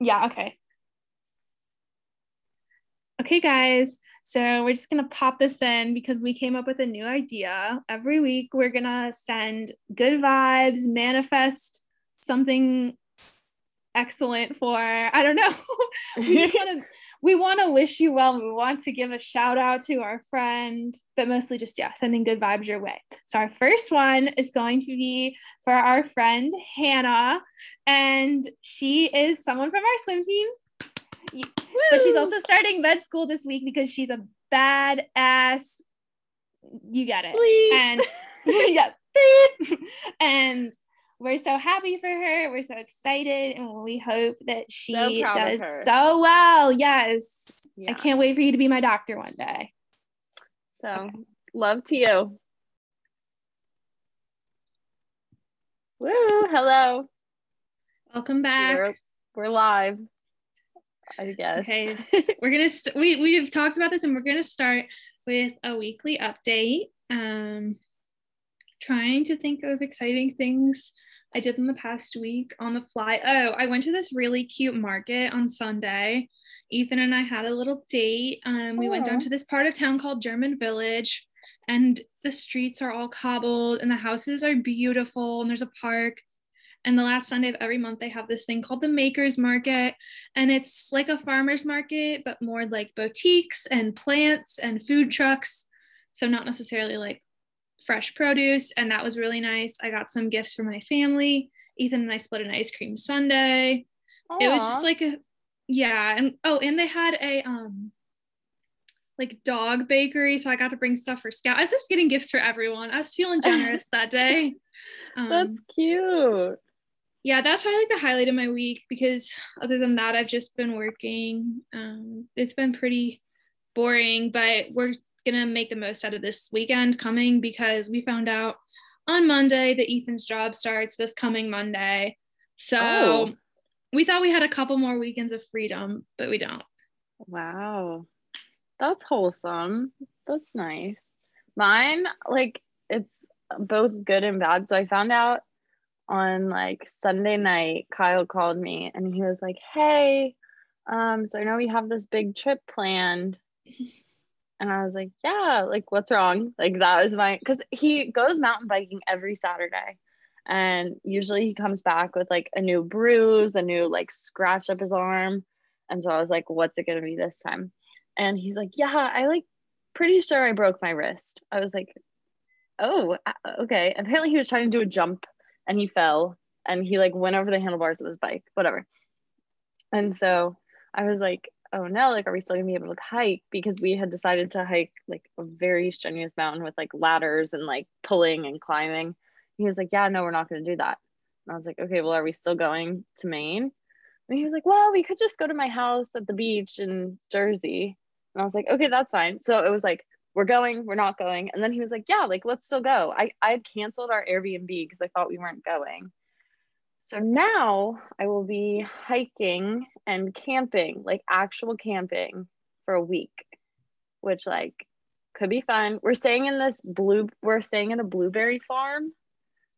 Yeah, okay. Okay, guys. So we're just going to pop this in because we came up with a new idea. Every week, we're going to send good vibes, manifest something excellent for, I don't know. we just want to. We want to wish you well. We want to give a shout out to our friend, but mostly just, yeah, sending good vibes your way. So, our first one is going to be for our friend Hannah, and she is someone from our swim team but she's also starting med school this week because she's a badass. You get it. Please. And yeah, and we're so happy for her. We're so excited, and we hope that she So does so well. Yes, Yeah. I can't wait for you to be my doctor one day. So love to you. Woo! Hello. Welcome back. We're, we're live. I guess. Okay. we're gonna st- we we've talked about this and we're gonna start with a weekly update um trying to think of exciting things i did in the past week on the fly oh i went to this really cute market on sunday ethan and i had a little date um we went down to this part of town called german village and the streets are all cobbled and the houses are beautiful and there's a park and the last Sunday of every month, they have this thing called the Makers Market. And it's like a farmer's market, but more like boutiques and plants and food trucks. So, not necessarily like fresh produce. And that was really nice. I got some gifts for my family. Ethan and I split an ice cream sundae. It was just like a, yeah. And oh, and they had a, um, like dog bakery, so I got to bring stuff for Scout. I was just getting gifts for everyone. I was feeling generous that day. Um, That's cute. yeah that's probably like the highlight of my week because other than that i've just been working um, it's been pretty boring but we're gonna make the most out of this weekend coming because we found out on monday that ethan's job starts this coming monday so Oh. we thought we had a couple more weekends of freedom but we don't Wow. That's wholesome. That's nice. Mine, like, it's both good and bad. So I found out on like Sunday night, Kyle called me and he was like, Hey, um, so I know we have this big trip planned. And I was like, Yeah, like, what's wrong? Like, that was my, because he goes mountain biking every Saturday. And usually he comes back with like a new bruise, a new like scratch up his arm. And so I was like, what's it to be this time? And he's like, yeah, I like pretty sure I broke my wrist. I was like, oh, okay. Apparently he was trying to do a jump and he fell and he like went over the handlebars of his bike, whatever. And so I was like, oh no, like, are we still gonna be able to hike? Because we had decided to hike like a very strenuous mountain with like ladders and like pulling and climbing. He was like, yeah, no, we're not gonna do that. And I was like, okay, well, are we still going to Maine? And he was like, well, we could just go to my house at the beach in Jersey. And I was like, okay, that's fine. So it was like, we're going, we're not going. And then he was like, yeah, like, let's still go. I, I had canceled our Airbnb because I thought we weren't going. So now I will be hiking and camping, like actual camping for a week, which like could be fun. We're staying in this blue, we're staying in a blueberry farm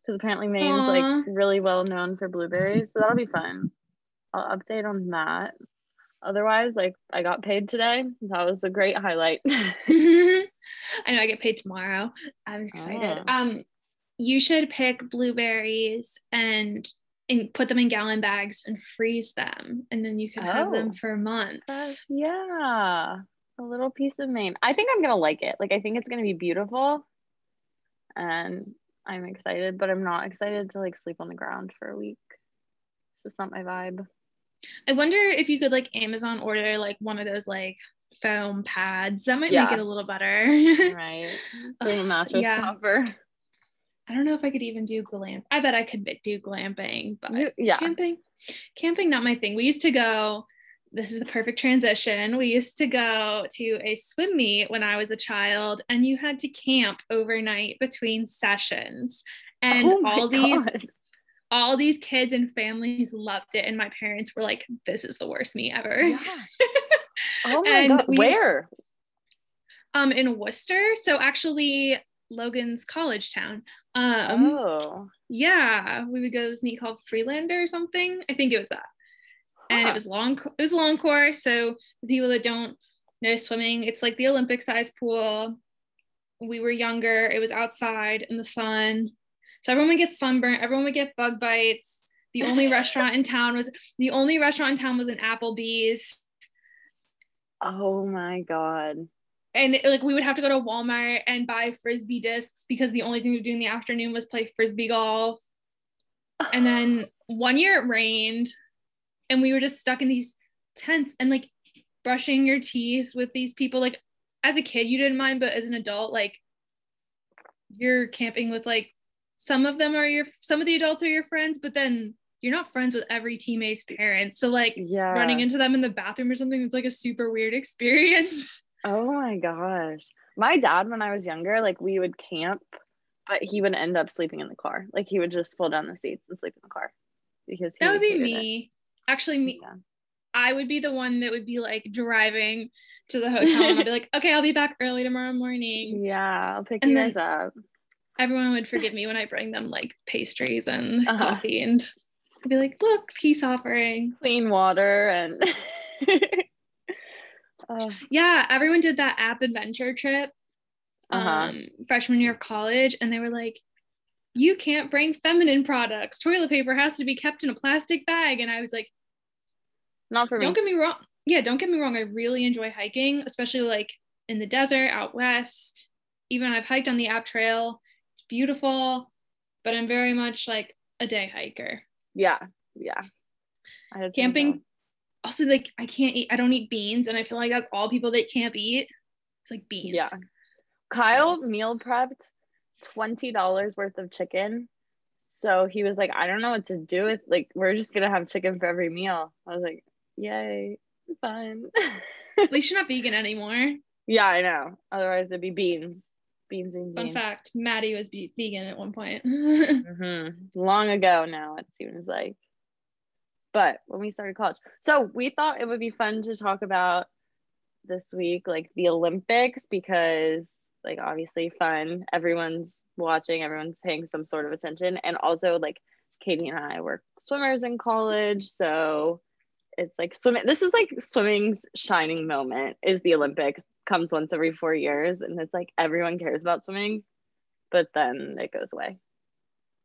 because apparently Maine's Aw. like really well known for blueberries. So that'll be fun. I'll update on that. Otherwise, like I got paid today. That was a great highlight. I know I get paid tomorrow. I'm excited. Ah. Um, you should pick blueberries and and put them in gallon bags and freeze them, and then you can have them Oh. for months. Uh, yeah, a little piece of Maine. I think I'm gonna like it. Like I think it's gonna be beautiful, and I'm excited. But I'm not excited to like sleep on the ground for a week. It's just not my vibe. I wonder if you could like Amazon order like one of those like foam pads. That might make it a little better. Right, a mattress Yeah. topper. I don't know if I could even do glamp. I bet I could do glamping, but yeah, camping, camping, not my thing. We used to go. This is the perfect transition. We used to go to a swim meet when I was a child, and you had to camp overnight between sessions. And Oh all these God. all these kids and families loved it, and my parents were like, "This is the worst meet ever." Yeah. Oh my And god, we- where? Um, in Worcester, so actually Logan's college town. Um, oh, yeah, we would go to this meet called Freelander or something. I think it was that. and it was long. It was a long course. So people that don't know swimming, it's like the Olympic size pool. We were younger. It was outside in the sun, so everyone would get sunburnt. Everyone would get bug bites. The only restaurant in town was the only restaurant in town was an Applebee's, Oh my god. And like we would have to go to Walmart and buy frisbee discs because the only thing to do in the afternoon was play frisbee golf. And then one year it rained, and we were just stuck in these tents and like brushing your teeth with these people. Like as a kid, you didn't mind, but as an adult, like you're camping with like some of them are your some of the adults are your friends, but then you're not friends with every teammate's parents. So like yeah. running into them in the bathroom or something, it's like a super weird experience. Oh my gosh. My dad, when I was younger, like we would camp, but he would end up sleeping in the car. Like he would just pull down the seats and sleep in the car because he That would be hated it. me. Actually, me, Yeah. I would be the one that would be like driving to the hotel and I'll be like, okay, I'll be back early tomorrow morning. Yeah, I'll pick And you guys up. Everyone would forgive me when I bring them like pastries and Uh-huh. coffee and I'd be like, look, peace offering. Clean water and Oh, Yeah, everyone did that app adventure trip uh-huh. um, freshman year of college and they were like, you can't bring feminine products. Toilet paper has to be kept in a plastic bag. And I was like, Not for me. don't get me wrong. Yeah, don't get me wrong. I really enjoy hiking, especially like in the desert out west. Even I've hiked on the app trail. It's beautiful, but I'm very much like a day hiker. yeah, yeah. Camping. Also like I can't eat, I don't eat beans, and I feel like that's all people that can't eat. It's like beans. Yeah. Kyle meal prepped twenty dollars worth of chicken. So he was like, I don't know what to do with like we're just gonna have chicken for every meal. I was like, Yay, fun. At least you're not vegan anymore. yeah, I know. Otherwise it'd be beans. Beans, beans, Fun beans. fact: Mattie was be- vegan at one point. hmm Long ago now, it seems like. But when we started college. So we thought it would be fun to talk about this week, like the Olympics, because like obviously fun. Everyone's watching, everyone's paying some sort of attention. And also like Katie and I were swimmers in college. So it's like swimming. This is like swimming's shining moment is the Olympics. Comes once every four years. And it's like everyone cares about swimming, but then it goes away.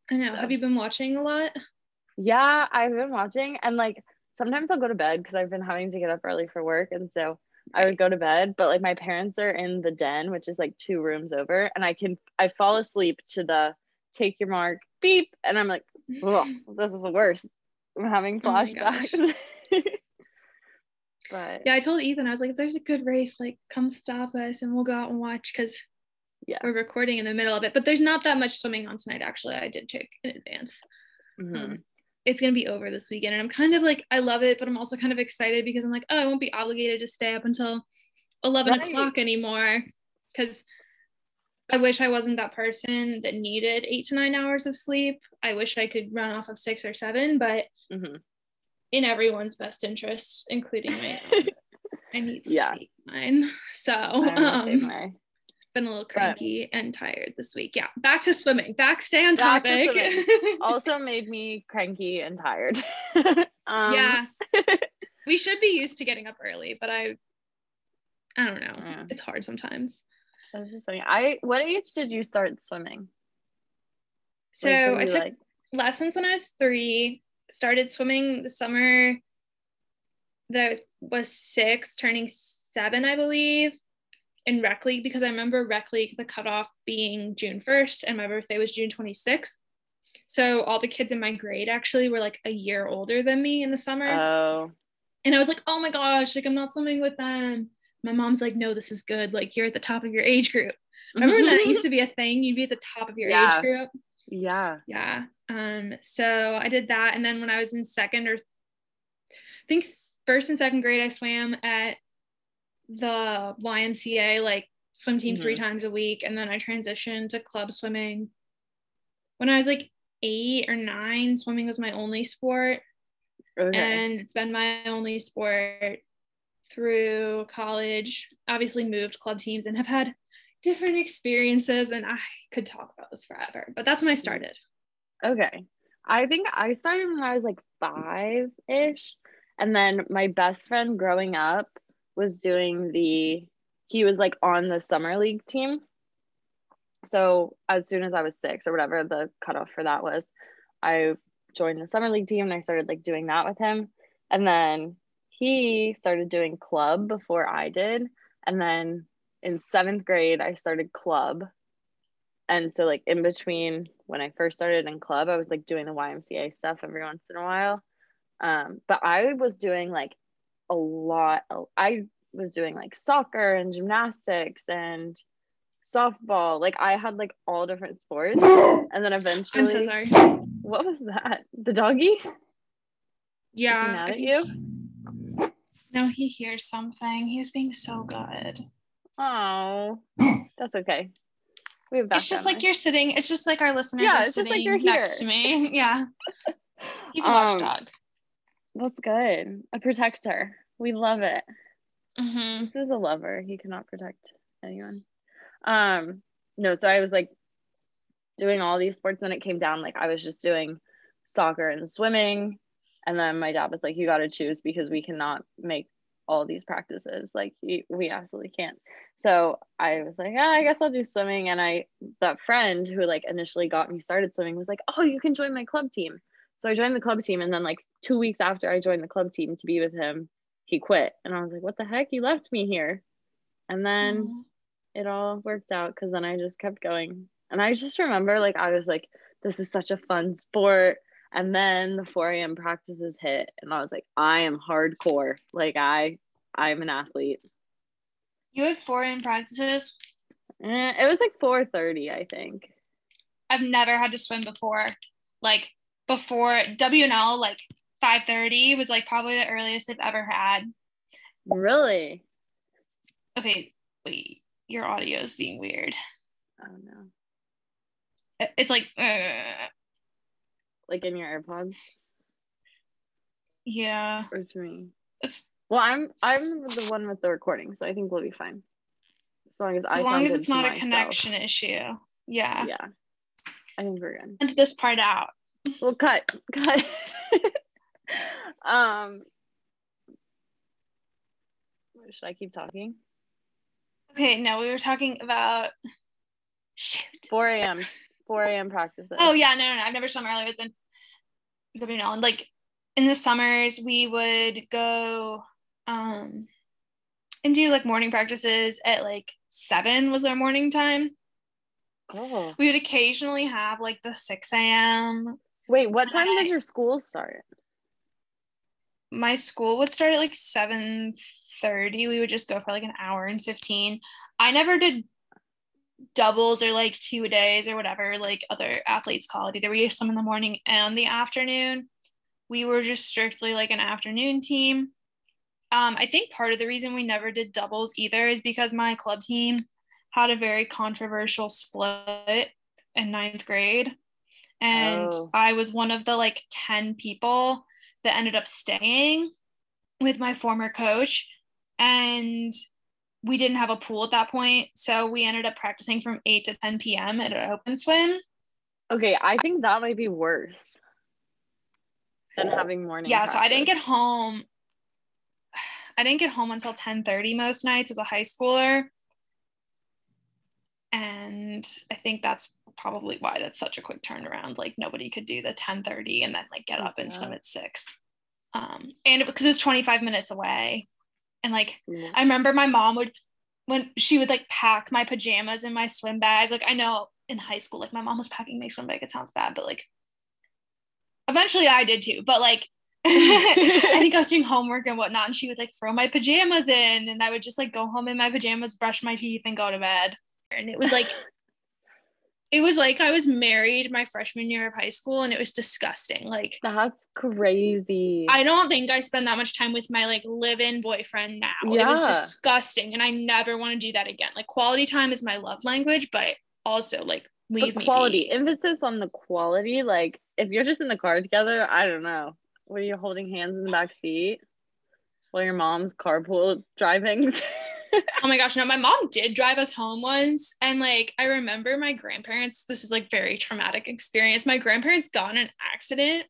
I know. So. Have you been watching a lot? Yeah, I've been watching and like sometimes I'll go to bed because I've been having to get up early for work. And so I would go to bed, but like my parents are in the den, which is like two rooms over, and I can I fall asleep to the take your mark beep. And I'm like, oh, this is the worst. I'm having Oh flashbacks. but Yeah, I told Ethan, I was like, if there's a good race, like come stop us and we'll go out and watch because Yeah. we're recording in the middle of it. But there's not that much swimming on tonight, actually. I did check in advance. mhm. Um, it's gonna be over this weekend. And I'm kind of like, I love it, but I'm also kind of excited because I'm like, oh, I won't be obligated to stay up until 11 Right. o'clock anymore. Cause I wish I wasn't that person that needed eight to nine hours of sleep. I wish I could run off of six or seven, but Mhm. in everyone's best interest, including my own. I need Yeah. eight, nine. So I'm the same um, way. Been a little cranky and tired this week. Yeah, back to swimming. Back, stay on Back to topic. Also made me cranky and tired. um, yeah, we should be used to getting up early, but I, I don't know. Yeah. It's hard sometimes. I was just saying, I what age did you start swimming? So Like, I took like lessons when I was three. Started swimming the summer that I was six, turning seven, I believe, in rec league because I remember rec league the cutoff being June first, and my birthday was June twenty sixth. So all the kids in my grade actually were like a year older than me in the summer, oh and I was like, oh my gosh, like I'm not swimming with them. My mom's like, no, this is good. Like you're at the top of your age group. Remember when that used to be a thing? You'd be at the top of your Yeah. age group yeah. yeah um so i did that and then when i was in second or i think first and second grade i swam at the ymca like swim team three mm-hmm. times a week and then i transitioned to club swimming when i was like eight or nine swimming was my only sport Okay. and it's been my only sport through college obviously moved club teams and have had different experiences and i could talk about this forever but that's when i started Okay. I think I started when I was like five ish. And then my best friend growing up was doing the, he was like on the summer league team. So as soon as I was six or whatever the cutoff for that was, I joined the summer league team and I started like doing that with him. And then he started doing club before I did. And then in seventh grade, I started club. And so, like, in between when I first started in club, I was like doing the YMCA stuff every once in a while. Um, but I was doing like a lot. I was doing like soccer and gymnastics and softball. Like I had like all different sports. And then eventually I'm so sorry. What was that? The doggy? Yeah. Is he mad at you? No, he hears something. He was being so good. Oh, that's okay. We have It's just like you're sitting. It's just like our listeners Yeah, are it's just sitting like you're next to me. Yeah. He's a Um, watchdog. noise. That's good. A protector. We love it. hmm This is a lover. He cannot protect anyone. Um, no, so I was like doing all these sports. Then it came down like I was just doing soccer and swimming. And then my dad was like, you got to choose because we cannot make all these practices. Like, we absolutely can't. So I was like, ah, I guess I'll do swimming. And I, that friend who like initially got me started swimming was like, oh, you can join my club team. So I joined the club team. And then, like, two weeks after I joined the club team to be with him, he quit. And I was like, what the heck? He left me here. And then it all worked out because then I just kept going. And I just remember like I was like, this is such a fun sport. And then the 4 a.m. practices hit and I was like, I am hardcore. Like I I'm an athlete. You had four in practices. Eh, it was like 4:30, I think. I've never had to swim before. Like before W&L, like 5:30 was like probably the earliest they've ever had. Really? Okay, wait, your audio is being weird. Oh no. It- It's like, uh, Like in your AirPods yeah, or to me? it's Well, I'm I'm the one with the recording, so I think we'll be fine. As long as I as long as it's not a myself. connection issue. Yeah. Yeah. I think we're good. And this part out. We'll cut, cut. um, should I keep talking? Okay, no, we were talking about shoot. 4 a.m. 4 a.m. practices. Oh yeah, no, no, no. I've never swum earlier than W&L. And like in the summers, we would go um and do like morning practices at like seven was our morning time. Oh. We would occasionally have like the 6 a.m. Wait, what time does your school start? My school would start at like 7 30. We would just go for like an hour and 15. I never did doubles or like two days or whatever like other athletes call it. Either we used some in the morning and the afternoon. We were just strictly like an afternoon team. Um, I think part of the reason we never did doubles either is because my club team had a very controversial split in ninth grade. And Oh. I was one of the like 10 people that ended up staying with my former coach. And we didn't have a pool at that point. So we ended up practicing from 8 to 10 p.m. at an open swim. Okay, I think that might be worse than having morning. yeah, so I didn't get home. I didn't get home until 10:30 most nights as a high schooler. And I think that's probably why that's such a quick turnaround. Like nobody could do the 10:30 and then like get up and swim at 6. Um and because it was 25 minutes away. And like Mm. I remember my mom would when she would like pack my pajamas in my swim bag. Like I know in high school, like my mom was packing my swim bag. It sounds bad, but like eventually I did too. But like I think I was doing homework and whatnot, and she would like throw my pajamas in, and I would just like go home in my pajamas, brush my teeth, and go to bed. And it was like it was like I was married my freshman year of high school, and it was disgusting. Like That's crazy. I don't think I spend that much time with my like live-in boyfriend now. It was disgusting, and I never want to do that again. Like quality time is my love language, but also like leave but quality, emphasis on the quality. Like if you're just in the car together, I don't know. Were you holding hands in the back seat while your mom's carpool driving? Oh my gosh, no, my mom did drive us home once. And like, I remember my grandparents, this is like very traumatic experience. My grandparents got in an accident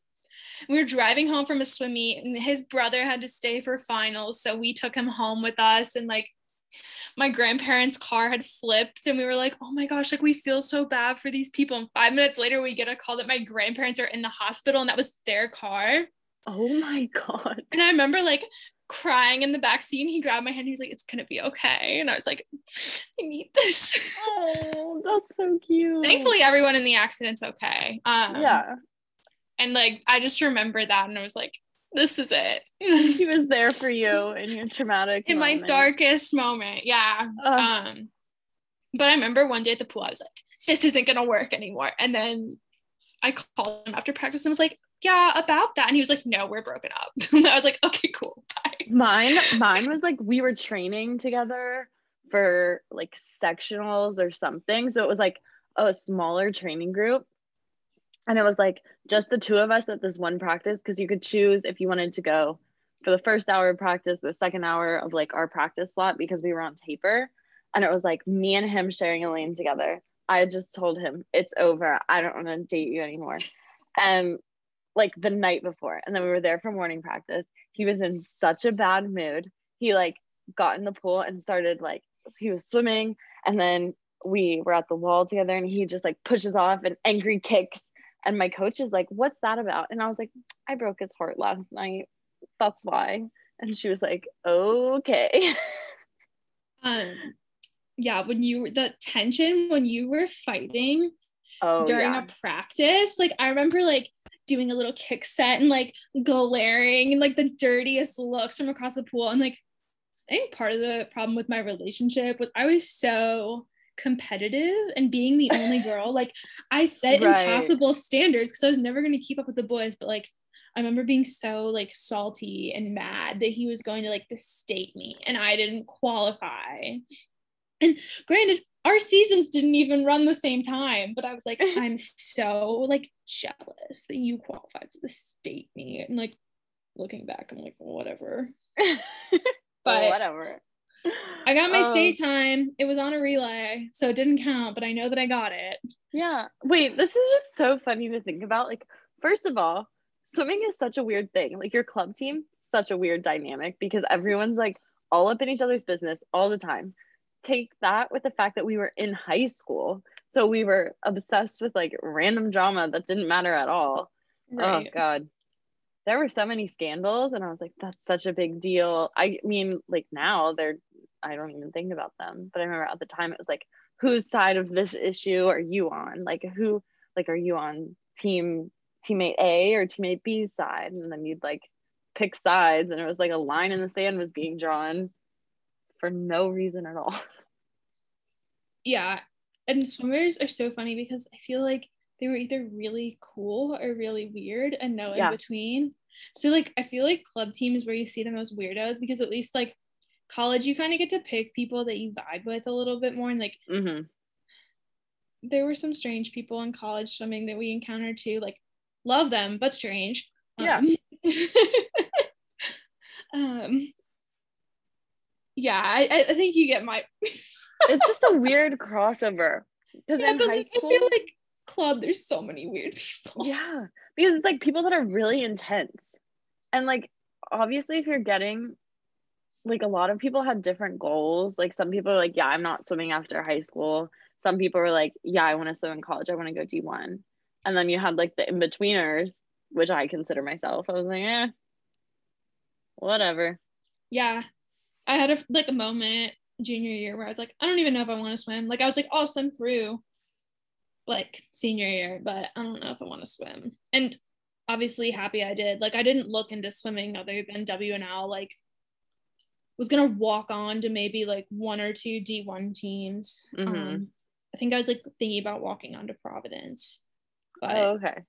We were driving home from a swim meet, and his brother had to stay for finals. So we took him home with us. And like, my grandparents' car had flipped, and we were like, oh my gosh, like, we feel so bad for these people. And five minutes later, we get a call that my grandparents are in the hospital, and that was their car. Oh my God. And I remember like crying in the back seat. And he grabbed my hand. He was like, "It's gonna be okay." And I was like, "I need this." Oh, that's so cute. Thankfully, everyone in the accident's okay. Um, yeah. And like, I just remember that, and I was like, "This is it." he was there for you in your traumatic. in my darkest moment. Yeah. Ugh. Um, but I remember one day at the pool, I was like, "This isn't gonna work anymore." And then I called him after practice and was like, "Yeah, about that." And he was like, "No, we're broken up." and I was like, "Okay, cool, bye." Mine, mine was like we were training together for like sectionals or something. So it was like a smaller training group. And it was like just the two of us at this one practice because you could choose if you wanted to go for the first hour of practice, the second hour of like our practice slot because we were on taper. And it was like me and him sharing a lane together. I just told him, it's over. I don't want to date you anymore. And like the night before. And then we were there for morning practice. He was in such a bad mood. He like got in the pool and started like, he was swimming. And then we were at the wall together and he just like pushes off and angry kicks. And my coach is like, what's that about? And I was like, I broke his heart last night. That's why. And she was like, okay. Um, yeah, when you the tension when you were fighting Oh, during yeah. a practice, like I remember like doing a little kick set and like glaring and like the dirtiest looks from across the pool. And like I think part of the problem with my relationship was I was so competitive and being the only girl. Like I set Right. impossible standards because I was never gonna keep up with the boys, but like I remember being so like salty and mad that he was going to like the state meet and I didn't qualify. And granted, our seasons didn't even run the same time, but I was like, I'm so like jealous that you qualified for the state meet. And like looking back, I'm like, whatever. But whatever. I got my Um, state time. It was on a relay, so it didn't count, but I know that I got it. Yeah. Wait, this is just so funny to think about. Like, first of all, swimming is such a weird thing. Like, your club team, such a weird dynamic because everyone's like all up in each other's business all the time. Take that with the fact that we were in high school. So we were obsessed with like random drama that didn't matter at all. Oh, God. There were so many scandals, and I was like, that's such a big deal. I mean, like now they're, I don't even think about them. But I remember at the time it was like, whose side of this issue are you on? Like, who, like, are you on team teammate A or teammate B's side? And then you'd like pick sides, and it was like a line in the sand was being drawn for no reason at all. yeah and swimmers are so funny because i feel like they were either really cool or really weird and no Yeah. in between so like i feel like club teams where you see the most weirdos because at least like college you kind of get to pick people that you vibe with a little bit more and like hmm there were some strange people in college swimming that we encountered too like love them but strange Yeah. um, um yeah I, I think you get my It's just a weird crossover. Because yeah in high like, school, i feel like club there's so many weird people Yeah, because it's like people that are really intense. And like obviously if you're getting like a lot of people had different goals. Like some people are like, yeah, I'm not swimming after high school. Some people were like, yeah, I want to swim in college. I want to go D1. And then you had like the in-betweeners, which I consider myself. I was like, eh, whatever. yeah i had a like a moment junior year where i was like i don't even know if i want to swim like i was like i'll swim through like senior year but i don't know if i want to swim and obviously happy i did like i didn't look into swimming other than W&L like was gonna walk on to maybe like one or two d1 teams Mhm. um i think i was like thinking about walking on to providence but oh, okay.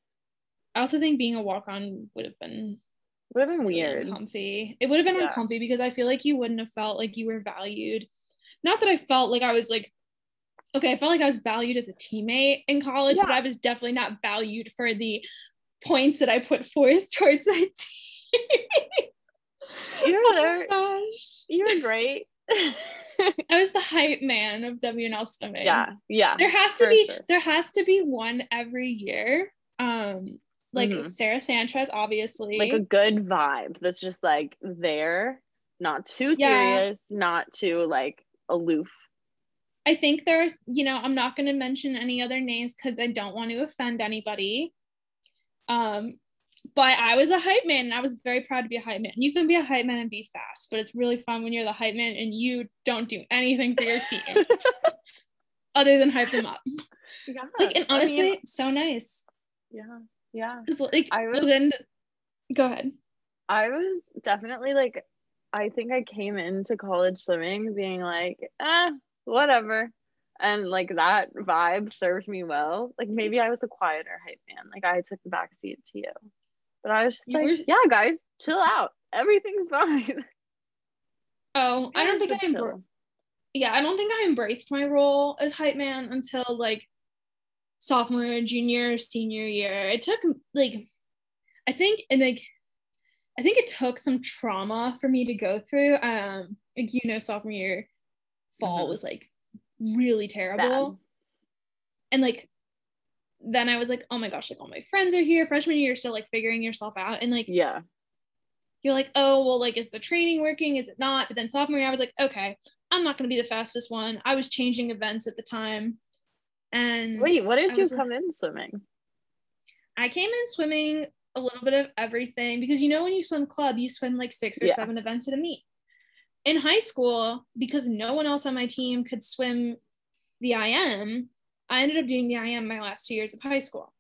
i also think being a walk-on would have been Would have been weird. uncomfy. It would have been Yeah. uncomfy because I feel like you wouldn't have felt like you were valued. Not that I felt like I was like, okay, I felt like I was valued as a teammate in college, but I was definitely not valued for the points that I put forth towards my team. You were there. Oh gosh. You were great. I was the hype man of W&L swimming. yeah, yeah. There has to be sure. there has to be one every year. Um like Mhm. Sarah Sanchez, obviously. Like a good vibe that's just like there, not too Yeah. serious, not too like aloof. I think there's, you know, I'm not going to mention any other names because I don't want to offend anybody. Um, but I was a hype man and I was very proud to be a hype man. You can be a hype man and be fast, but it's really fun when you're the hype man and you don't do anything for your team other than hype them up. Yeah. Like, and I honestly, mean, so nice. yeah. Yeah. like, I was- Logan, go ahead. I was definitely like, I think I came into college swimming being like, eh, whatever. And like that vibe served me well. Like maybe I was a quieter hype man. Like I took the back seat to you. But I was just You like, were- yeah, guys, chill out. Everything's fine. Oh, I don't think I yeah, I don't think I embraced my role as hype man until like sophomore, junior, senior year. It took like I think and like I think it took some trauma for me to go through. Um like you know sophomore year fall Mhm. was like really terrible. And like then I was like, oh my gosh, like all my friends are here. Freshman year, you're still like figuring yourself out. And like Yeah. you're like, oh, well, like, is the training working? Is it not? But then sophomore year, I was like, okay, I'm not going to be the fastest one. I was changing events at the time. And Wait, what did you like- come in swimming? I came in swimming a little bit of everything because you know, when you swim club, you swim like six or Yeah. seven events at a meet. In high school, because no one else on my team could swim the IM, I ended up doing the IM my last two years of high school.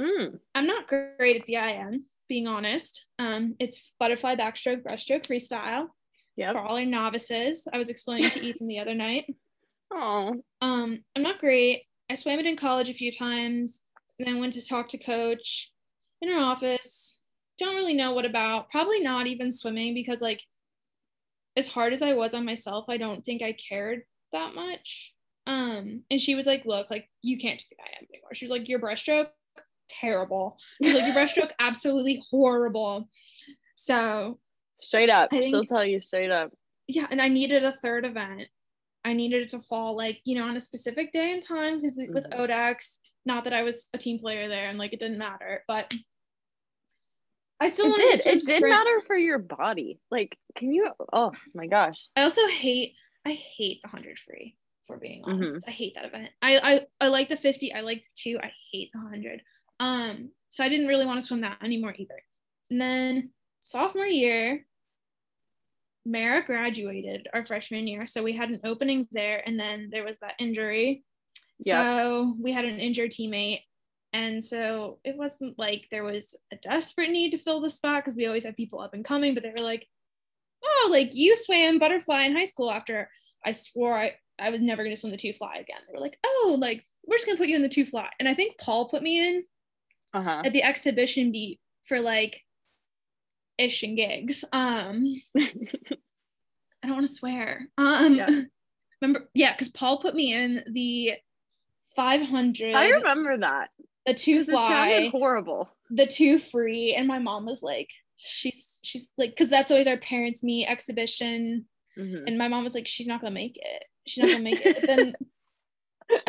Mm, I'm not great at the IM, being honest. Um, it's butterfly, backstroke, breaststroke, freestyle. yep. for all our novices. I was explaining to Ethan the other night. Oh, Um, I'm not great. I swam it in college a few times, and then went to talk to coach in her office. Don't really know what about. Probably not even swimming because like as hard as I was on myself, I don't think I cared that much. Um, and she was like, look, like you can't do the IM anymore. She was like, your breaststroke, terrible. She was like, your breaststroke, absolutely horrible. So straight up. She'll tell you straight up. yeah and i needed a third event i needed it to fall like you know on a specific day and time because with Mhm. ODACs not that i was a team player there and like it didn't matter but i still It wanted to did. It did sprint. matter for your body. Like, can you? Oh my gosh. i also hate i hate the 100 free for being honest Mm-hmm. i hate that event I, I i like the 50 i like the two i hate the 100 um so i didn't really want to swim that anymore either and then sophomore year Mara graduated our freshman year, so we had an opening there, and then there was that injury. Yep. So we had an injured teammate, and so it wasn't like there was a desperate need to fill the spot because we always had people up and coming, but they were like, "Oh, like you swam butterfly in high school." After I swore I I was never going to swim the two fly again. They were like, "Oh, like we're just going to put you in the two fly," and I think Paul put me in Uh huh. at the exhibition beat for like ish and gigs. Um, I don't want to swear. Um, Yeah. remember, yeah, because Paul put me in the 500, I remember that. the two fly, horrible. the two free, and my mom was like, she's she's like, because that's always our parents' meet exhibition, Mhm. and my mom was like, she's not gonna make it. She's not gonna make it. But then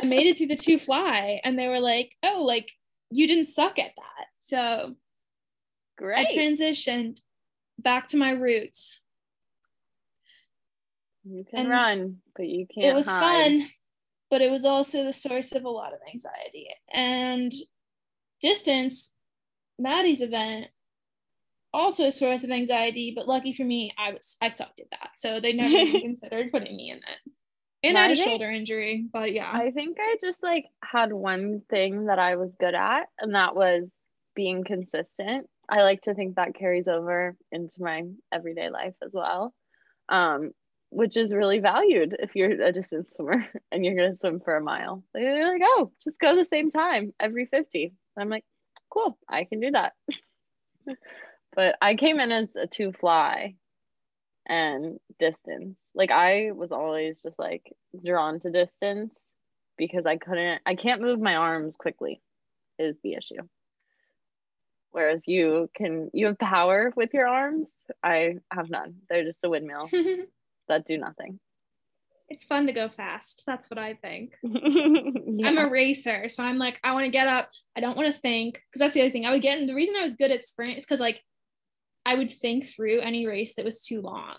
I made it through the two fly, and they were like, oh, like you didn't suck at that. So I transitioned back to my roots. you can and run, but you can't. it was hide. fun, but it was also the source of a lot of anxiety. And distance, Mattie's event, also a source of anxiety, but lucky for me, I was I sucked at that. So they never even considered putting me in it. And I had a shoulder injury, but yeah. I think I just like had one thing that I was good at, and that was being consistent. I like to think that carries over into my everyday life as well, um, which is really valued if you're a distance swimmer and you're gonna swim for a mile. They're like, oh, just go the same time every 50. I'm like, cool, I can do that. but I came in as a two fly and distance. Like I was always just like drawn to distance because I couldn't I can't move my arms quickly is the issue. Whereas you can you have power with your arms. I have none. They're just a windmill that do nothing. it's fun to go fast. That's what I think. Yeah. I'm a racer, so I'm like, I want to get up. I don't want to think because that's the other thing. I would get in. The reason I was good at sprint is because like I would think through any race that was too long.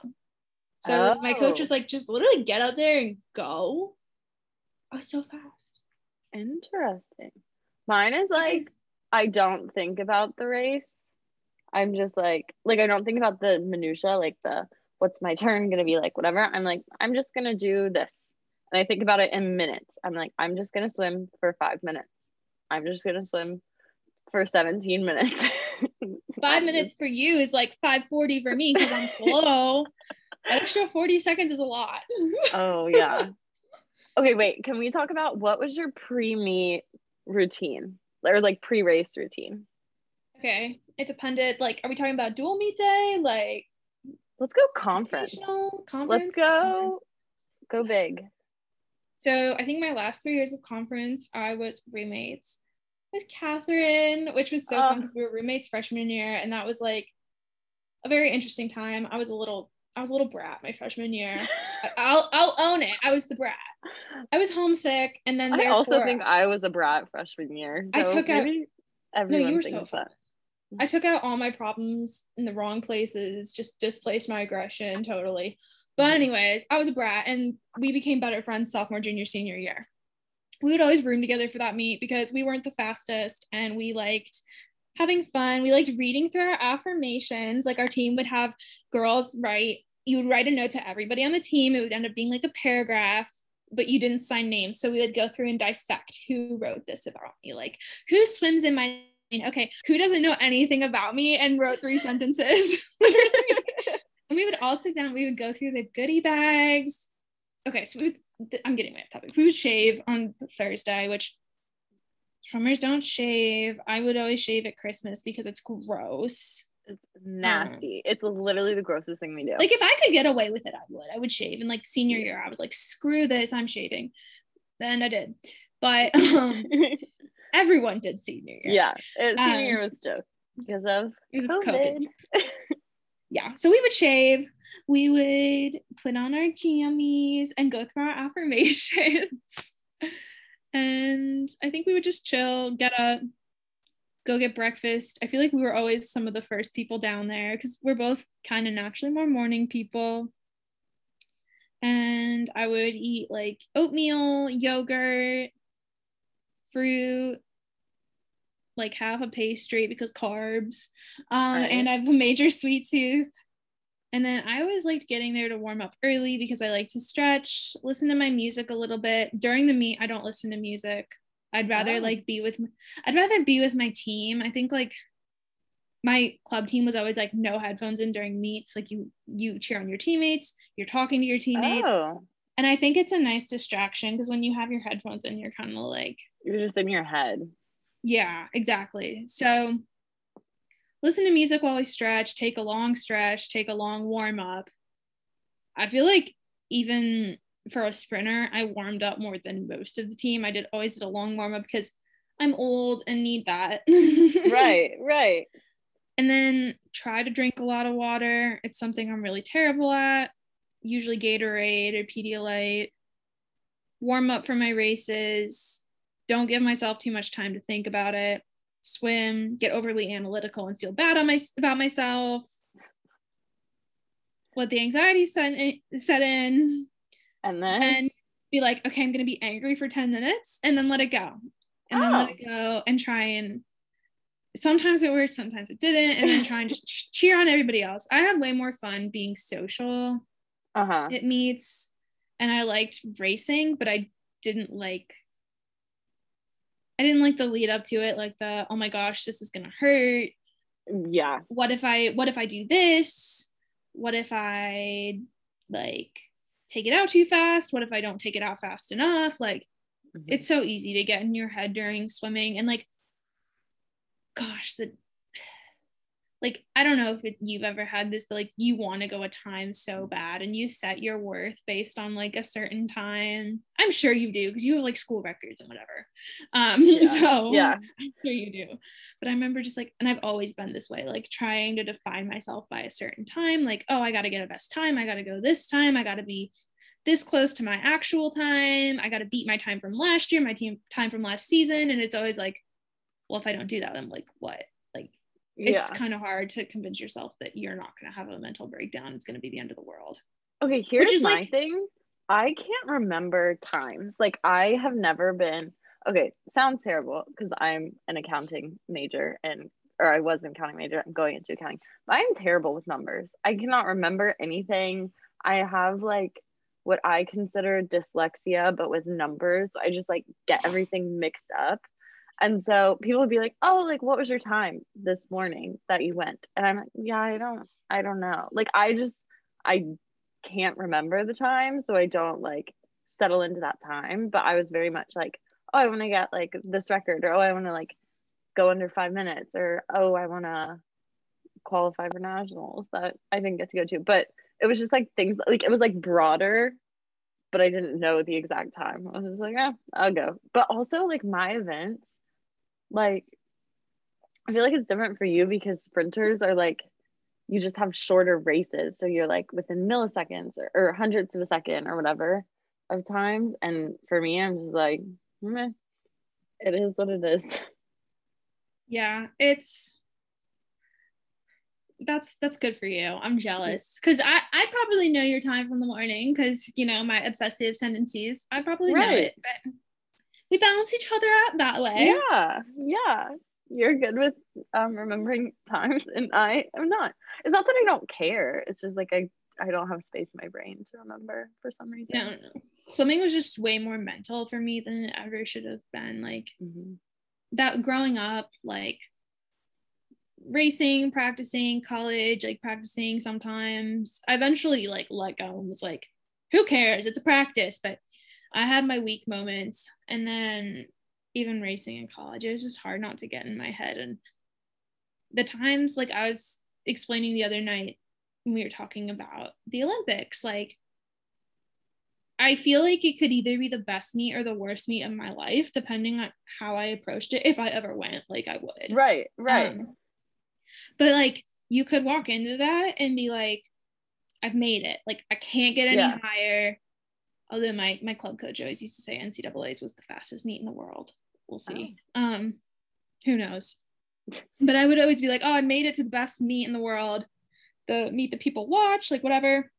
So if my coach Oh. was like, just literally get out there and go. I was so fast. Interesting. Mine is like I don't think about the race. I'm just like like I don't think about the minutia, like the what's my turn gonna be like, whatever. I'm like, I'm just gonna do this. And I think about it in minutes. I'm like, I'm just gonna swim for five minutes. I'm just gonna swim for 17 minutes. 5 minutes for you is like 540 for me because I'm slow. Extra 40 seconds is a lot. oh yeah. Okay, wait. Can we talk about what was your pre-meet routine? Or like pre-race routine? okay. It depended. Like, are we talking about dual meet day? Like Let's go conference. conference? Let's go go big. So I think my last three years of conference, I was roommates with Catherine, which was so fun Oh. because we were roommates freshman year, and that was like a very interesting time. I was a little, I was a little brat my freshman year. I- I'll, I'll own it. I was the brat. I was homesick, and then I also think I was a brat freshman year. I so took out- maybe you were so fun. I took out all my problems in the wrong places, just displaced my aggression totally. But Mhm. anyways, I was a brat and we became better friends sophomore, junior, senior year. We would always room together for that meet because we weren't the fastest and we liked having fun. We liked reading through our affirmations. Like our team would have girls write, you would write a note to everybody on the team. It would end up being like a paragraph, but you didn't sign names. So we would go through and dissect who wrote this about me. Like who swims in my okay, who doesn't know anything about me and wrote three sentences? And we would all sit down, we would go through the goodie bags. Okay, so we would, I'm getting my topic. We would shave on Thursday, which swimmers don't shave. I would always shave at Christmas because it's gross. It's nasty. It's literally the grossest thing we do. Like if I could get away with it, I would. I would shave. And like senior year, I was like, screw this, I'm shaving. Then I did. But um, everyone did senior year. yeah, it, senior year Um, was joke because of It was COVID. COVID. yeah so we would shave we would put on our jammies and go through our affirmations and i think we would just chill get up go get breakfast i feel like we were always some of the first people down there because we're both kind of naturally more morning people and i would eat like oatmeal yogurt fruit like half a pastry because carbs um, Right. and I have a major sweet tooth. And then I always liked getting there to warm up early because I like to stretch, listen to my music a little bit. During the meet, I don't listen to music. I'd rather Oh. like be with I'd rather be with my team. I think like my club team was always like no headphones in during meets. Like you you cheer on your teammates, you're talking to your teammates. Oh, And I think it's a nice distraction because when you have your headphones in, you're kind of like you're just in your head. yeah, exactly. So listen to music while we stretch, take a long stretch, take a long warm up. I feel like even for a sprinter, I warmed up more than most of the team. I did always did a long warm up because I'm old and need that. Right, right. And then try to drink a lot of water. It's something I'm really terrible at. Usually Gatorade or Pedialyte. Warm up for my races. Don't give myself too much time to think about it. Swim, get overly analytical and feel bad on my about myself. Let the anxiety set in, set in And then and be like, okay, I'm gonna be angry for 10 minutes and then let it go. And then let Oh. it go and try and sometimes it worked, sometimes it didn't, and then try and just cheer on everybody else. I had way more fun being social uh-huh. at meets and I liked racing, but I didn't like I didn't like the lead up to it, like the oh my gosh, this is gonna hurt. Yeah. What if I what if I do this? What if I like take it out too fast? What if I don't take it out fast enough? Like Mhm. it's so easy to get in your head during swimming and like gosh the like I don't know if it, you've ever had this, but like you want to go a time so bad and you set your worth based on like a certain time. I'm sure you do because you have like school records and whatever. Um, yeah. so yeah, I'm sure you do. But I remember just like, and I've always been this way, like trying to define myself by a certain time. Like, oh, I got to get a best time. I got to go this time. I got to be this close to my actual time. I got to beat my time from last year, my team time from last season. And it's always like, well, if I don't do that, I'm like, what? It's yeah. kind of hard to convince yourself that you're not going to have a mental breakdown. It's going to be the end of the world. Okay, here's my like, thing. I can't remember times. Like I have never been okay, sounds terrible because I'm an accounting major and or I was an accounting major. I'm going into accounting. But I'm terrible with numbers. I cannot remember anything. I have like what I consider dyslexia, but with numbers. I just like get everything mixed up. And so people would be like, "Oh, like what was your time this morning that you went?" And I'm like, "Yeah, I don't I don't know. Like I just I can't remember the time, so I don't like settle into that time, but I was very much like, "Oh, I want to get like this record or oh, I want to like go under 5 minutes or oh, I want to qualify for nationals that I didn't get to go to." But it was just like things like it was like broader but I didn't know the exact time. I was just like, yeah, I'll go. But also like my events, like I feel like it's different for you because sprinters are like you just have shorter races. So you're like within milliseconds or, or hundredths of a second or whatever of times. And for me, I'm just like, Meh. it is what it is. Yeah, it's that's that's good for you. I'm jealous because I I probably know your time from the morning because you know my obsessive tendencies. I probably right. know it, but we balance each other out that way. Yeah, yeah. You're good with um, remembering times, and I am not. It's not that I don't care. It's just like I I don't have space in my brain to remember for some reason. No, no. Swimming was just way more mental for me than it ever should have been. Like mm-hmm. that growing up, like racing, practicing, college, like practicing sometimes. I eventually like let go and was like, who cares? It's a practice. But I had my weak moments. And then even racing in college, it was just hard not to get in my head. And the times, like I was explaining the other night when we were talking about the Olympics, like I feel like it could either be the best meet or the worst meet of my life, depending on how I approached it. If I ever went, like I would. Right, right. Um, but like you could walk into that and be like, I've made it. Like I can't get any yeah. higher. Although my my club coach always used to say NCAA's was the fastest meet in the world. We'll see. Oh. Um, who knows? But I would always be like, oh, I made it to the best meet in the world, the meet that people watch, like whatever.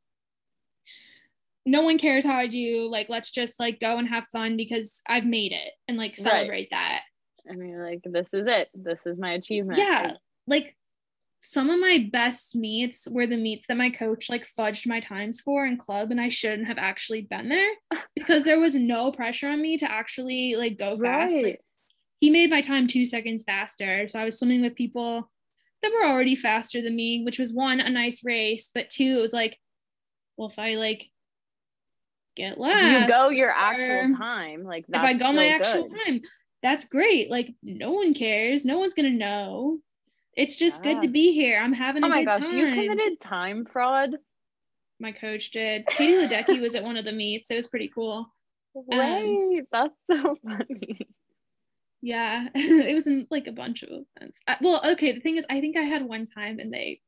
No one cares how I do. Like, let's just like go and have fun because I've made it and like celebrate right. that. I mean, like, this is it. This is my achievement. Yeah. Like some of my best meets were the meets that my coach like fudged my times for in club and I shouldn't have actually been there because there was no pressure on me to actually like go fast. Right. Like, he made my time two seconds faster. So I was swimming with people that were already faster than me, which was one, a nice race, but two, it was like, well, if I like get last, you go your actual time. Like if I go my actual good. time, that's great. Like no one cares. No one's gonna know. It's just yeah. good to be here. I'm having a oh my gosh, time. you committed time fraud. My coach did. Katie Ledecky was at one of the meets. It was pretty cool. Right, um, that's so funny. Yeah, it was in like a bunch of events. I, well, okay. The thing is, I think I had one time, and they.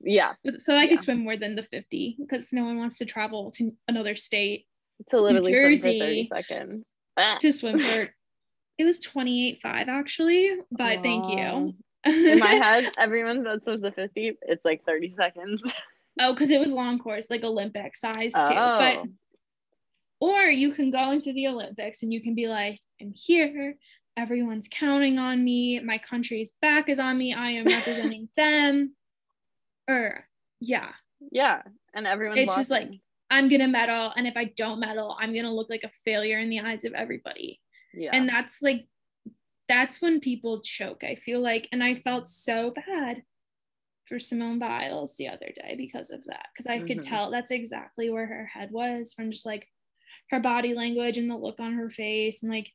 Yeah. So I could swim more than the fifty because no one wants to travel to another state. To literally Jersey, swim for thirty seconds. To swim for. It was twenty eight five actually, but Aww. thank you in my head, everyone that swims the 50, it's like 30 seconds. Oh, because it was long course, like Olympic size too. Oh. But or you can go into the Olympics and you can be like, I'm here. Everyone's counting on me. My country's back is on me. I am representing them. Or yeah. Yeah. And everyone's it's watching. just like I'm gonna medal. And if I don't medal, I'm gonna look like a failure in the eyes of everybody. Yeah. And that's like that's when people choke, I feel like. And I felt so bad for Simone Biles the other day because of that. Because I mm-hmm. could tell that's exactly where her head was from just like her body language and the look on her face. And like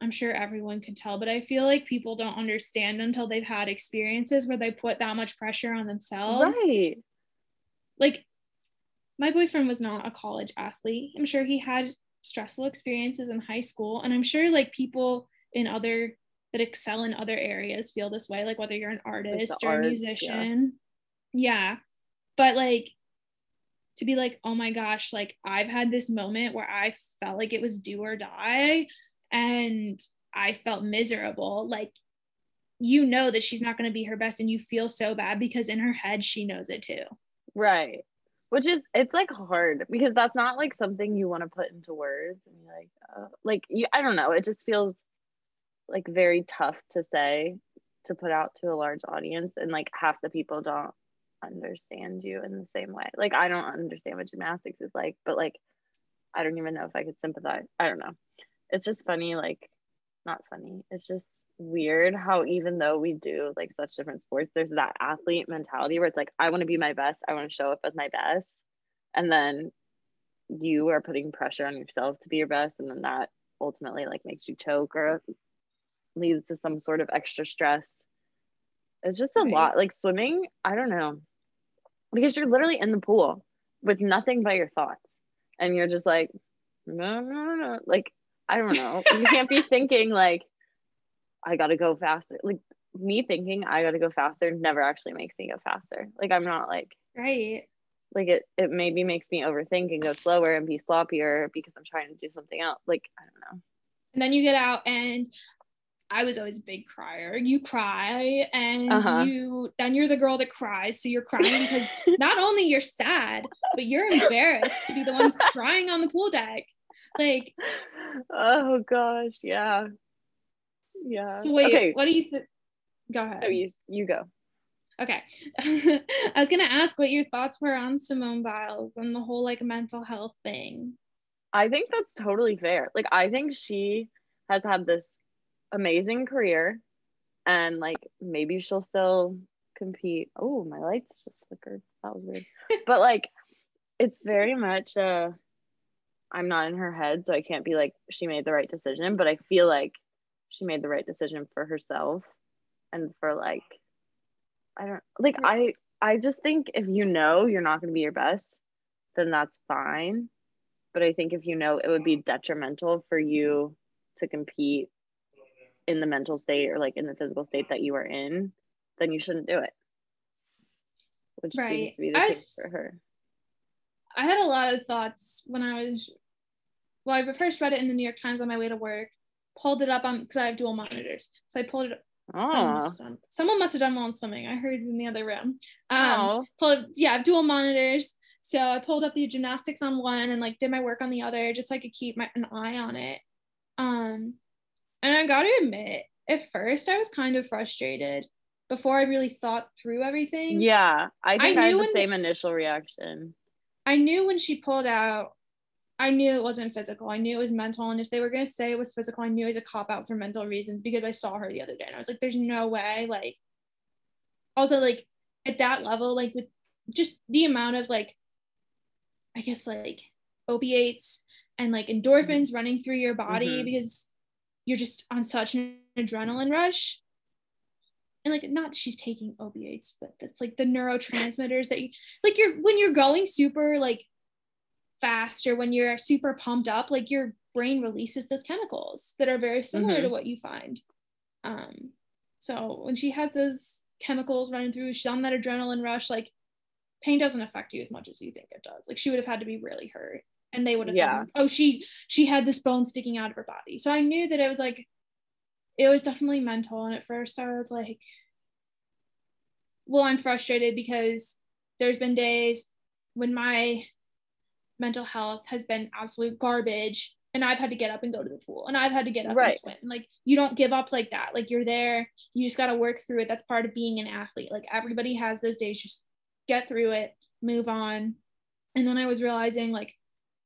I'm sure everyone could tell, but I feel like people don't understand until they've had experiences where they put that much pressure on themselves. Right. Like my boyfriend was not a college athlete. I'm sure he had stressful experiences in high school and I'm sure like people in other that excel in other areas feel this way like whether you're an artist or arts, a musician. Yeah. yeah. But like to be like, "Oh my gosh, like I've had this moment where I felt like it was do or die and I felt miserable. Like, you know that she's not going to be her best, and you feel so bad because in her head, she knows it too. Right. Which is, it's like hard because that's not like something you want to put into words and you're like, uh, like, you, I don't know. It just feels like very tough to say to put out to a large audience and like half the people don't understand you in the same way. Like i don't understand what gymnastics is like but like i don't even know if i could sympathize i don't know. It's just funny like not funny it's just weird how even though we do like such different sports there's that athlete mentality where it's like i want to be my best i want to show up as my best and then you are putting pressure on yourself to be your best and then that ultimately like makes you choke or leads to some sort of extra stress it's just a right. lot like swimming i don't know because you're literally in the pool with nothing but your thoughts and you're just like no no no like I don't know. You can't be thinking like, I gotta go faster. Like me thinking I gotta go faster never actually makes me go faster. Like I'm not like right. Like it it maybe makes me overthink and go slower and be sloppier because I'm trying to do something else. Like I don't know. And then you get out and I was always a big crier. You cry and uh-huh. you then you're the girl that cries. So you're crying because not only you're sad, but you're embarrassed to be the one crying on the pool deck. Like oh gosh. Yeah. Yeah. So wait okay. what do you think go ahead. Oh you you go. Okay. I was gonna ask what your thoughts were on simone biles and the whole like mental health thing. I think that's totally fair. Like i think she has had this amazing career and like maybe she'll still compete. Oh my lights just flickered. That was weird. But like it's very much uh I'm not in her head, so I can't be like she made the right decision, but I feel like she made the right decision for herself and for like I don't like I I just think if you know you're not going to be your best, then that's fine. But I think if you know it would be detrimental for you to compete in the mental state or like in the physical state that you are in, then you shouldn't do it. Which right. seems to be the I case for her. I had a lot of thoughts when I was, well, I first read it in the New York Times on my way to work, pulled it up on, because I have dual monitors. So I pulled it Oh. Someone, must someone must have done while swimming. I heard in the other room. Um, oh. pulled, yeah, I have dual monitors. So I pulled up the gymnastics on one and like did my work on the other just so I could keep my, an eye on it. Um, and I got to admit, at first I was kind of frustrated before I really thought through everything. Yeah, I think I, I had the same initial reaction. I knew when she pulled out, I knew it wasn't physical. I knew it was mental. And if they were going to say it was physical, I knew it was a cop out for mental reasons because I saw her the other day and I was like, there's no way. Like, also, like, at that level, like, with just the amount of, like, I guess, like, opiates and like endorphins running through your body mm-hmm. because you're just on such an adrenaline rush. And like not she's taking opiates but that's like the neurotransmitters that you like you're when you're going super like fast or when you're super pumped up like your brain releases those chemicals that are very similar mm-hmm. to what you find. Um so when she has those chemicals running through she's on that adrenaline rush like pain doesn't affect you as much as you think it does. Like she would have had to be really hurt and they would have yeah oh she she had this bone sticking out of her body so i knew that it was like it was definitely mental. And at first I was like, well, I'm frustrated because there's been days when my mental health has been absolute garbage and I've had to get up and go to the pool and I've had to get up right. and swim. Like you don't give up like that. Like you're there, you just got to work through it. That's part of being an athlete. Like everybody has those days, just get through it, move on. And then I was realizing like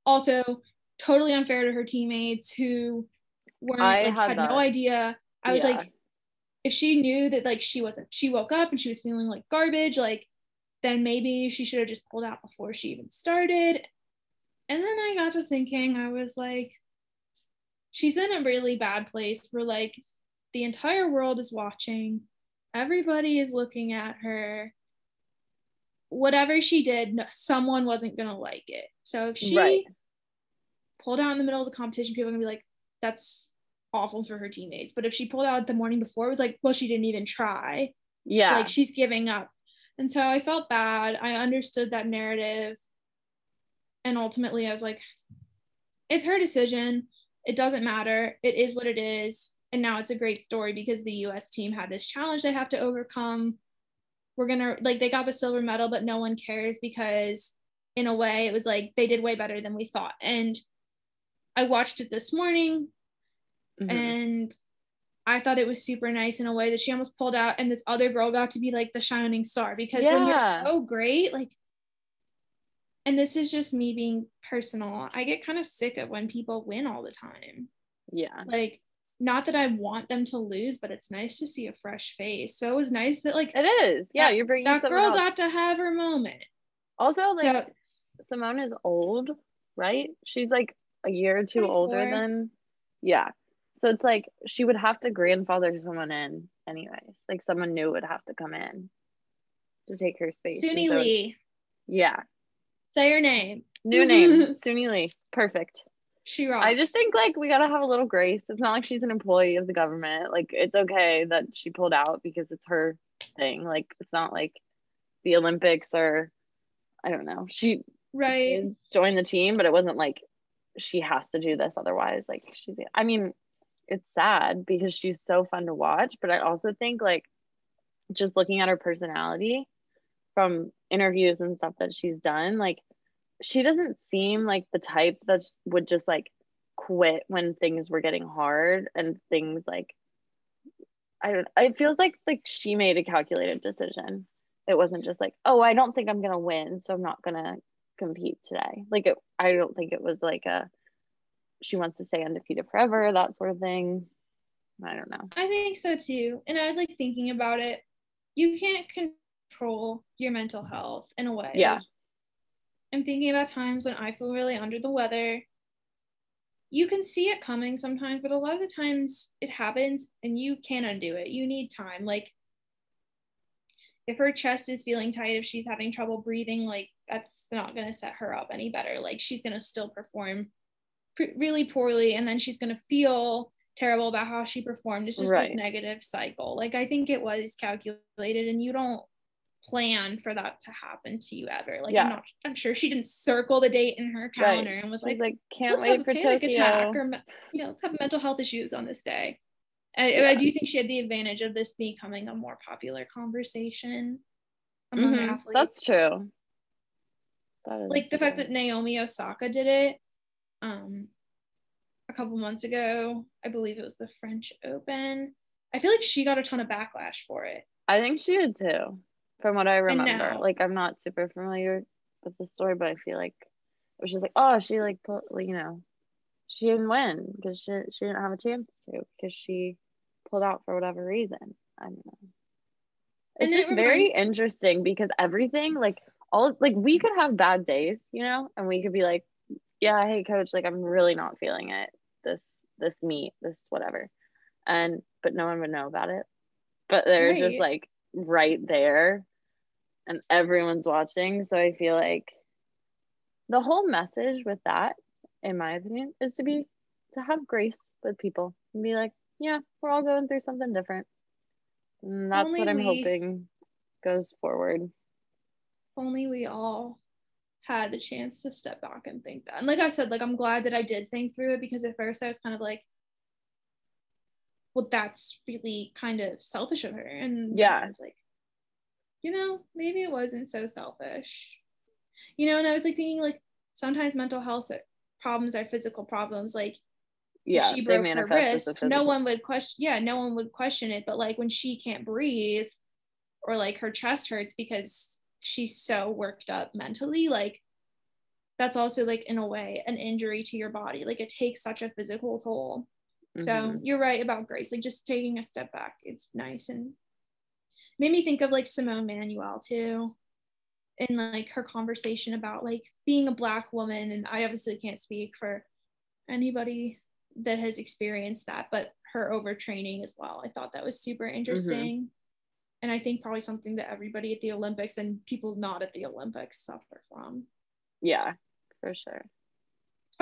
also totally unfair to her teammates who weren't like, had, had no idea I was yeah. like, if she knew that like she wasn't, she woke up and she was feeling like garbage, like then maybe she should have just pulled out before she even started. And then I got to thinking, I was like, she's in a really bad place where like the entire world is watching, everybody is looking at her. Whatever she did, someone wasn't gonna like it. So if she right. pulled out in the middle of the competition, people are gonna be like, "That's awful for her teammates." But if she pulled out the morning before, it was like, "Well, she didn't even try." Yeah, like she's giving up. And so I felt bad. I understood that narrative, and ultimately, I was like, "It's her decision. It doesn't matter. It is what it is." And now it's a great story because the US team had this challenge they have to overcome. We're to, like, they got the silver medal, but no one cares because, in a way, it was like they did way better than we thought. And I watched it this morning mm-hmm. and I thought it was super nice in a way that she almost pulled out, and this other girl got to be like the shining star because yeah. when you're so great, like, and this is just me being personal, I get kind of sick of when people win all the time. Yeah. Like, not that I want them to lose, but it's nice to see a fresh face. So it was nice that like it is. Yeah, that, you're bringing that girl else. got to have her moment. Also, like Simone is old, right? She's like a year or two 24. older than yeah. So it's like she would have to grandfather someone in anyways. Like someone new would have to come in to take her space. Suni so Lee. Yeah. Say your name. New name. Suni Lee. Perfect. She rocks. I just think like we gotta have a little grace. It's not like she's an employee of the government. Like it's okay that she pulled out because it's her thing. Like it's not like the Olympics or I don't know. She right joined the team, but it wasn't like she has to do this otherwise. Like she's I mean, it's sad because she's so fun to watch, but I also think like just looking at her personality from interviews and stuff that she's done, like she doesn't seem like the type that would just like quit when things were getting hard and things like I don't it feels like like she made a calculated decision. It wasn't just like, oh, I don't think I'm gonna win, so I'm not gonna compete today. Like it I don't think it was like a she wants to stay undefeated forever, that sort of thing. I don't know. I think so too. And I was like thinking about it. You can't control your mental health in a way. Yeah. I'm thinking about times when I feel really under the weather. You can see it coming sometimes, but a lot of the times it happens and you can't undo it. You need time. Like, if her chest is feeling tight, if she's having trouble breathing, like, that's not going to set her up any better. Like, she's going to still perform pre- really poorly and then she's going to feel terrible about how she performed. It's just right. this negative cycle. Like, I think it was calculated and you don't plan for that to happen to you ever. Like yeah. I'm not I'm sure she didn't circle the date in her calendar right. and was like, like can't wait for Tokyo. attack or you know, let's have mental health issues on this day. And yeah. I do think she had the advantage of this becoming a more popular conversation among mm-hmm. athletes. That's true. That like the fact that Naomi Osaka did it um a couple months ago. I believe it was the French Open. I feel like she got a ton of backlash for it. I think she did too from what I remember. Like I'm not super familiar with the story, but I feel like it was just like, oh, she like put, you know, she didn't win because she she didn't have a chance to because she pulled out for whatever reason. I don't know. It's and just it reminds- very interesting because everything like all like we could have bad days, you know, and we could be like, yeah, hey coach, like I'm really not feeling it. This this meet, this whatever. And but no one would know about it. But they're right. just like right there and everyone's watching. So I feel like the whole message with that, in my opinion, is to be to have grace with people and be like, yeah, we're all going through something different. And that's only what I'm we, hoping goes forward. Only we all had the chance to step back and think that. And like I said, like I'm glad that I did think through it because at first I was kind of like, well, that's really kind of selfish of her. And yeah, I was like, you know, maybe it wasn't so selfish. You know, and I was like thinking like sometimes mental health problems are physical problems. Like yeah, she broke her wrist, no one would question yeah, no one would question it. But like when she can't breathe or like her chest hurts because she's so worked up mentally, like that's also like in a way an injury to your body. Like it takes such a physical toll. Mm-hmm. So you're right about Grace. Like just taking a step back, it's nice and made me think of like Simone Manuel too in like her conversation about like being a black woman and I obviously can't speak for anybody that has experienced that, but her overtraining as well. I thought that was super interesting. Mm-hmm. And I think probably something that everybody at the Olympics and people not at the Olympics suffer from. Yeah, for sure.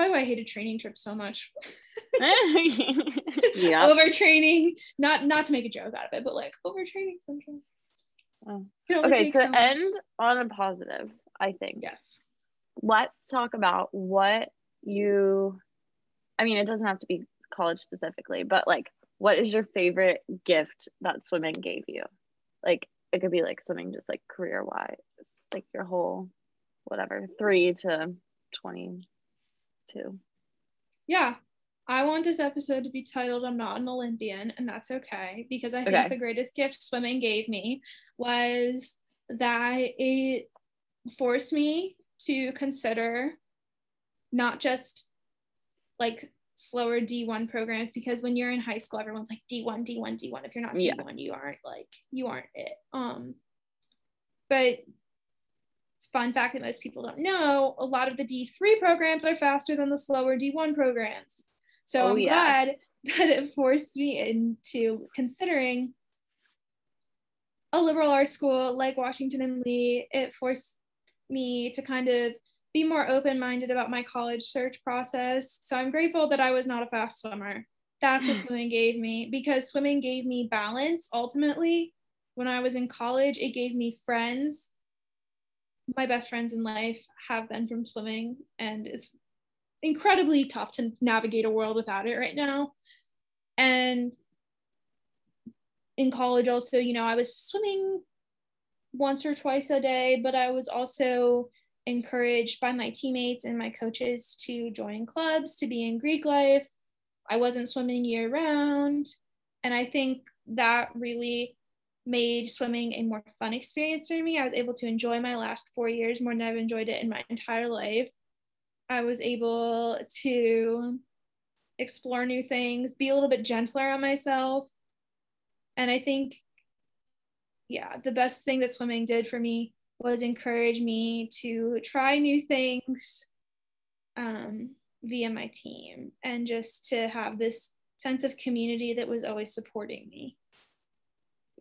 Probably why I hated training trips so much. yeah. Overtraining, not not to make a joke out of it, but like overtraining syndrome. Oh. Okay, to so end on a positive, I think. Yes. Let's talk about what you I mean, it doesn't have to be college specifically, but like what is your favorite gift that swimming gave you? Like it could be like swimming just like career wise, like your whole whatever, three to 22. Yeah. I want this episode to be titled I'm Not an Olympian, and that's okay because I think okay. the greatest gift swimming gave me was that it forced me to consider not just like slower D1 programs because when you're in high school, everyone's like D1, D1, D1. If you're not D1, yeah. you aren't like you aren't it. Um, but fun fact that most people don't know, a lot of the D3 programs are faster than the slower D1 programs. So oh, I'm yeah. glad that it forced me into considering a liberal arts school like Washington and Lee. It forced me to kind of be more open minded about my college search process. So I'm grateful that I was not a fast swimmer. That's what swimming gave me because swimming gave me balance ultimately. When I was in college, it gave me friends. My best friends in life have been from swimming, and it's incredibly tough to navigate a world without it right now. And in college, also, you know, I was swimming once or twice a day, but I was also encouraged by my teammates and my coaches to join clubs, to be in Greek life. I wasn't swimming year round. And I think that really made swimming a more fun experience for me. I was able to enjoy my last four years more than I've enjoyed it in my entire life. I was able to explore new things, be a little bit gentler on myself. And I think, yeah, the best thing that swimming did for me was encourage me to try new things um, via my team and just to have this sense of community that was always supporting me.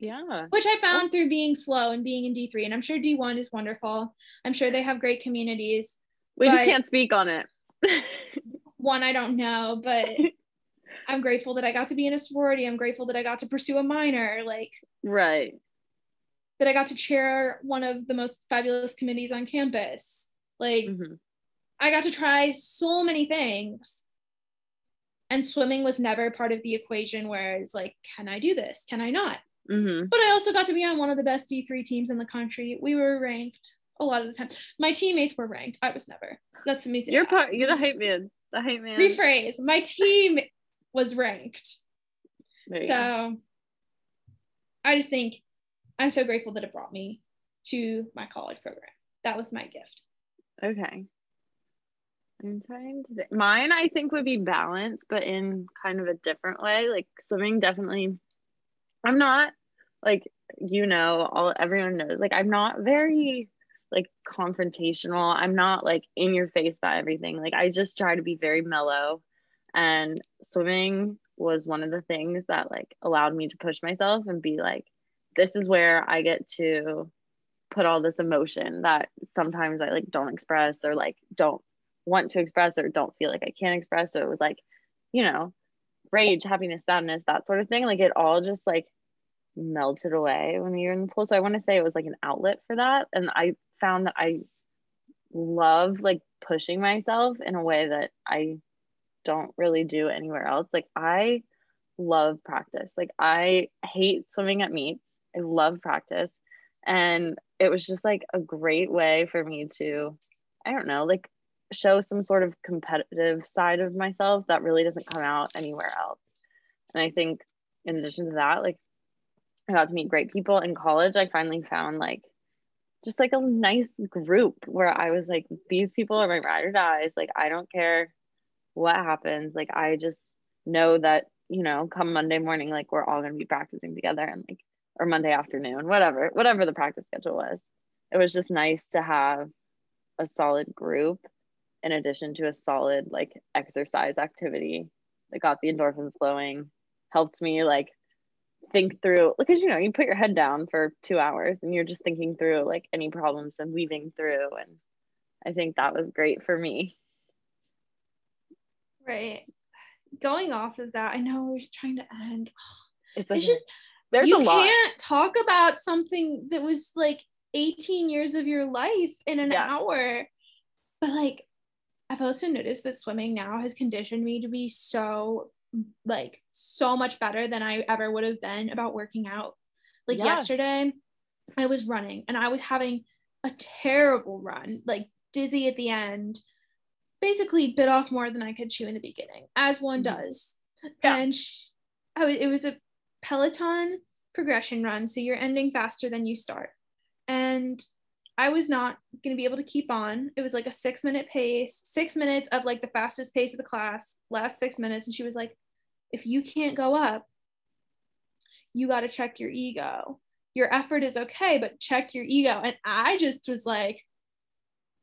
Yeah. Which I found through being slow and being in D3. And I'm sure D1 is wonderful. I'm sure they have great communities. We just can't speak on it. one, I don't know, but I'm grateful that I got to be in a sorority. I'm grateful that I got to pursue a minor. Like, right that I got to chair one of the most fabulous committees on campus. Like, mm-hmm. I got to try so many things. And swimming was never part of the equation where it's like, can I do this? Can I not? Mm-hmm. But I also got to be on one of the best D3 teams in the country. We were ranked a lot of the time. My teammates were ranked. I was never. That's amazing. You're part. You're the hype man. The hype man. Rephrase. My team was ranked. So go. I just think I'm so grateful that it brought me to my college program. That was my gift. Okay. I'm trying to think. Mine, I think, would be balance, but in kind of a different way. Like swimming, definitely. I'm not like you know, all everyone knows. Like I'm not very like confrontational. I'm not like in your face about everything. Like I just try to be very mellow. And swimming was one of the things that like allowed me to push myself and be like, this is where I get to put all this emotion that sometimes I like don't express or like don't want to express or don't feel like I can express. So it was like, you know, rage, happiness, sadness, that sort of thing. Like it all just like melted away when you're in the pool. So I want to say it was like an outlet for that. And I found that I love like pushing myself in a way that I don't really do anywhere else. Like I love practice. Like I hate swimming at meets. I love practice. And it was just like a great way for me to, I don't know, like show some sort of competitive side of myself that really doesn't come out anywhere else. And I think in addition to that, like I got to meet great people in college. I finally found like just like a nice group where I was like, these people are my ride or dies. Like, I don't care what happens. Like, I just know that, you know, come Monday morning, like, we're all going to be practicing together and like or Monday afternoon, whatever, whatever the practice schedule was. It was just nice to have a solid group in addition to a solid like exercise activity that got the endorphins flowing, helped me like think through because you know you put your head down for two hours and you're just thinking through like any problems and weaving through and i think that was great for me. Right. Going off of that i know we're trying to end. It's, it's just there's you a lot. can't talk about something that was like 18 years of your life in an Yeah. hour. But like i've also noticed that swimming now has conditioned me to be so like so much better than i ever would have been about working out like Yeah. yesterday i was running and i was having a terrible run like dizzy at the end basically bit off more than i could chew in the beginning as one Mhm. does Yeah. and sh- I was, it was a peloton progression run so you're ending faster than you start and i was not going to be able to keep on. It was like a six minute pace six minutes of like the fastest pace of the class last six minutes. And she was like if you can't go up you got to check your ego. Your effort is okay but check your ego. And i just was like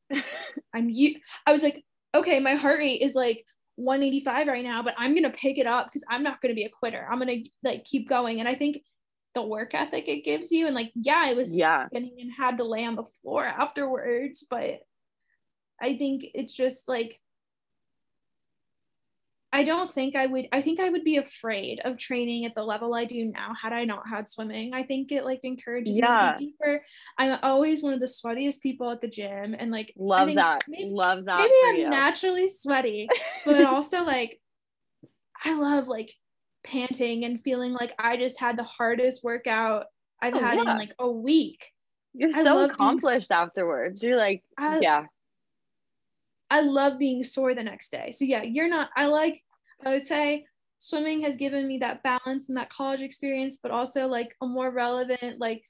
i'm you i was like okay my heart rate is like 185 right now but i'm gonna pick it up because i'm not gonna be a quitter. I'm gonna like keep going. And i think the work ethic it gives you and like yeah i was Yeah. spinning and had to lay on the floor afterwards but i think it's just like I don't think I would I think I would be afraid of training at the level I do now had I not had swimming. I think it like encourages Yeah. me to be deeper. I'm always one of the sweatiest people at the gym and like love that Maybe, love that maybe I'm you. naturally sweaty, but also like I love like panting and feeling like I just had the hardest workout I've Oh, had in like a week. you're I so love being accomplished afterwards you're like I- yeah I love being sore the next day. So yeah, you're not I like I would say swimming has given me that balance and that college experience, but also like a more relevant, like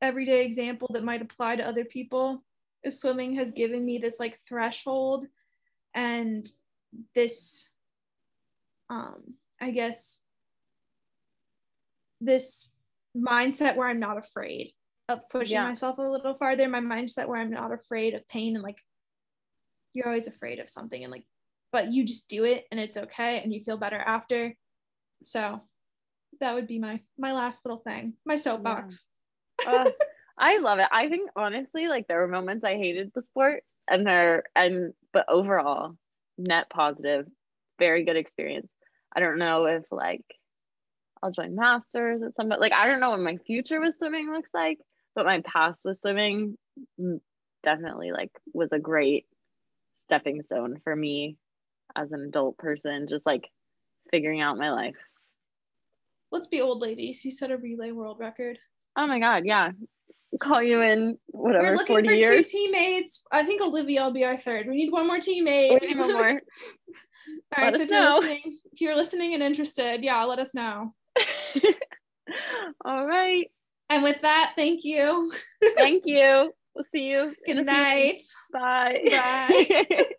everyday example that might apply to other people. Swimming has given me this like threshold and this um I guess this mindset where I'm not afraid of pushing Yeah. myself a little farther, my mindset where I'm not afraid of pain and like you're always afraid of something and like but you just do it and it's okay and you feel better after so that would be my my last little thing my soapbox Uh, I love it. I think honestly, like there were moments I hated the sport, and there and but overall, net positive, very good experience. I don't know if like I'll join masters at some point. Like I don't know what my future with swimming looks like, but my past with swimming mm, definitely like was a great stepping stone for me as an adult person, just like figuring out my life. let's be old ladies you set a relay world record Oh my god, yeah. Call you in whatever we're looking 40 for years. two teammates i think olivia will be our third we need one more teammate We need one more. all right so if you're listening if you're listening and interested yeah let us know All right. and with that thank you Thank you. We'll see you. good night. Bye. Bye.